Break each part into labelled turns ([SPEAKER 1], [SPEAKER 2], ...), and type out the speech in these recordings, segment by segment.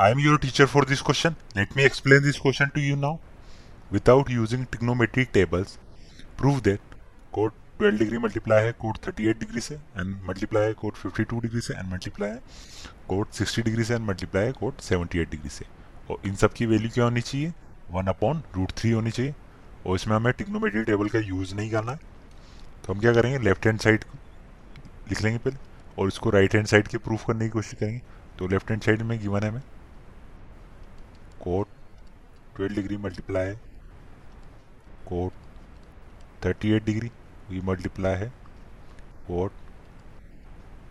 [SPEAKER 1] I am your teacher for this question let me explain this question to you now without using trigonometric tables prove that cot twelve degree multiply है cot thirty eight degree से and multiply है cot fifty two degree से and multiply है. Cot sixty degree से and multiply है cot seventy eight degree से. और इन सब की वैल्यू क्या होनी चाहिए? वन अपॉन रूट थ्री होनी चाहिए. और इसमें हमें टिक्नोमेट्रिक टेबल का यूज़ नहीं करना है. तो हम क्या करेंगे? लेफ़्ट हैंड साइड लिख लेंगे पहले. और इसको राइट हैंड साइड के प्रूफ करने की कोशिश करेंगे. तो लेफ़्ट हैंड साइड में गिवन है मैं cot twelve degree multiply cot thirty eight degree ये मल्टीप्लाई है। Cot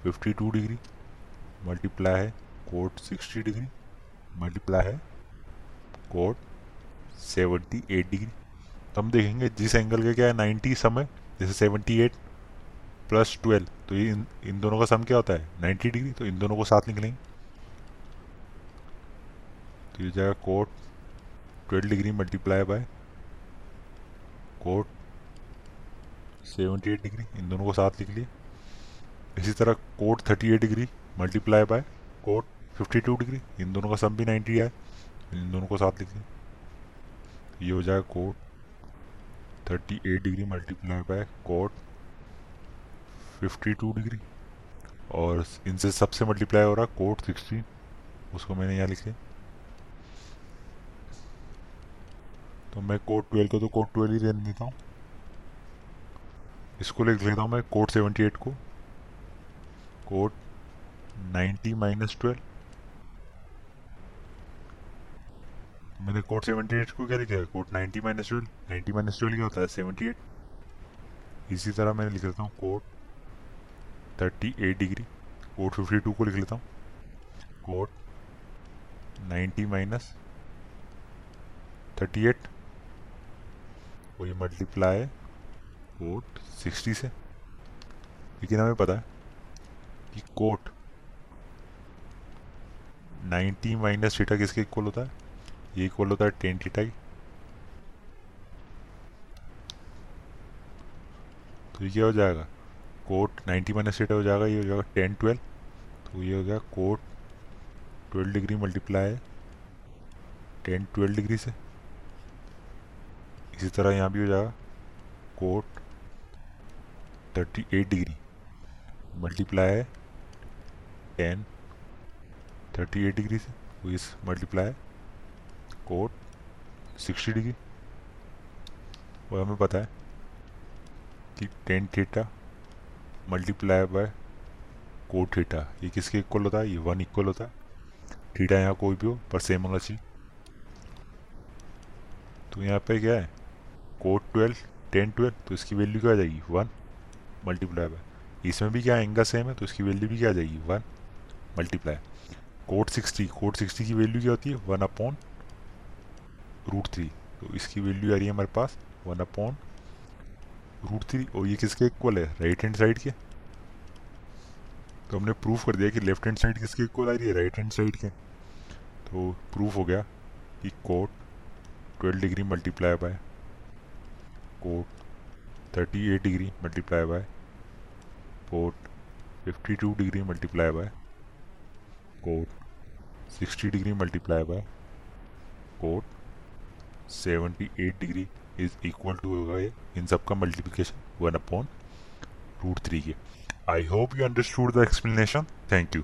[SPEAKER 1] fifty two degree multiply है। कोट सिक्सटी डिग्री मल्टीप्लाई है। Cot seventy eight degree. तो हम देखेंगे जिस एंगल का क्या है नाइन्टी सम है। जैसे सेवेंटी एट प्लस ट्वेल्व तो ये इन, इन दोनों का सम क्या होता है? Ninety degree. तो इन दोनों को साथ निकलेंगे। तो ये जाएगा। Cot twelve degree multiply by cot seventy eight degree. इन दोनों को साथ लिख लिए। इसी तरह cot thirty eight degree multiply by cot fifty two degree. इन दोनों का सम भी नाइन्टी आए इन दोनों को साथ लिख लिए। ये हो जाएगा cot thirty eight degree multiply by cot fifty two degree. और इनसे सबसे मल्टीप्लाई हो रहा कोट सिक्सटीन। उसको मैंने यहाँ लिखे तो मैं कोट ट्वेल्व को तो कोट ट्वेल्व ही रहने देता हूँ इसको लिख लेता हूँ मैं कोट सेवेंटी एट को। कोट नाइन्टी माइनस ट्वेल्व मैंने कोट सेवेंटी एट को क्या लिखा है? Cot ninety minus twelve ninety minus twelve क्या होता है? सेवेंटी एट इसी तरह मैंने लिख लेता हूँ cot thirty eight degree cot fifty two को लिख लेता हूँ। Cot ninety minus thirty eight वो ये मल्टीप्लाई कोट सिक्सटी से। लेकिन हमें पता है कि कोट नाइन्टी माइनस थीटा किसके इक्वल होता है? ये इक्वल होता है टेन थीटा ही तो ये क्या हो जाएगा? कोट नाइन्टी माइनस थीटा हो जाएगा, ये हो जाएगा टेन ट्वेल्व तो ये हो गया cot twelve degree multiply tan twelve degree से। इसी तरह यहाँ भी हो जाएगा। Cot thirty eight degree multiply है टेन थर्टी एट डिग्री से इस मल्टीप्लाई कोट सिक्सटी डिग्री वो हमें पता है कि tan theta multiply by cot theta ये किसके इक्वल होता है? ये वन इक्वल होता है। थीटा यहाँ कोई भी हो, पर सेम होना चाहिए। तो यहाँ पे क्या है? कोट ट्वेल्व, टेन ट्वेल्व तो इसकी वैल्यू क्या आ जाएगी? वन। मल्टीप्लाई बाय इसमें भी क्या एंगल सेम है तो इसकी वैल्यू भी क्या आ जाएगी? One. Multiply. Cot sixty cot sixty की वैल्यू क्या होती है? One upon root three. तो इसकी वैल्यू आ रही है हमारे पास वन अपॉन रूट थ्री। और ये किसके इक्वल है? राइट हैंड साइड के। तो हमने प्रूफ कर दिया कि लेफ़्ट हैंड साइड किसके इक्वल आ रही है? राइट हैंड साइड के। तो प्रूफ हो गया कि cot twelve degree multiply by cot thirty eight degree multiply by cot fifty two degree multiply by cot sixty degree multiply by cot seventy eight degree is equal to होगा इन सब का multiplication one upon root three के। I hope you understood the explanation thank you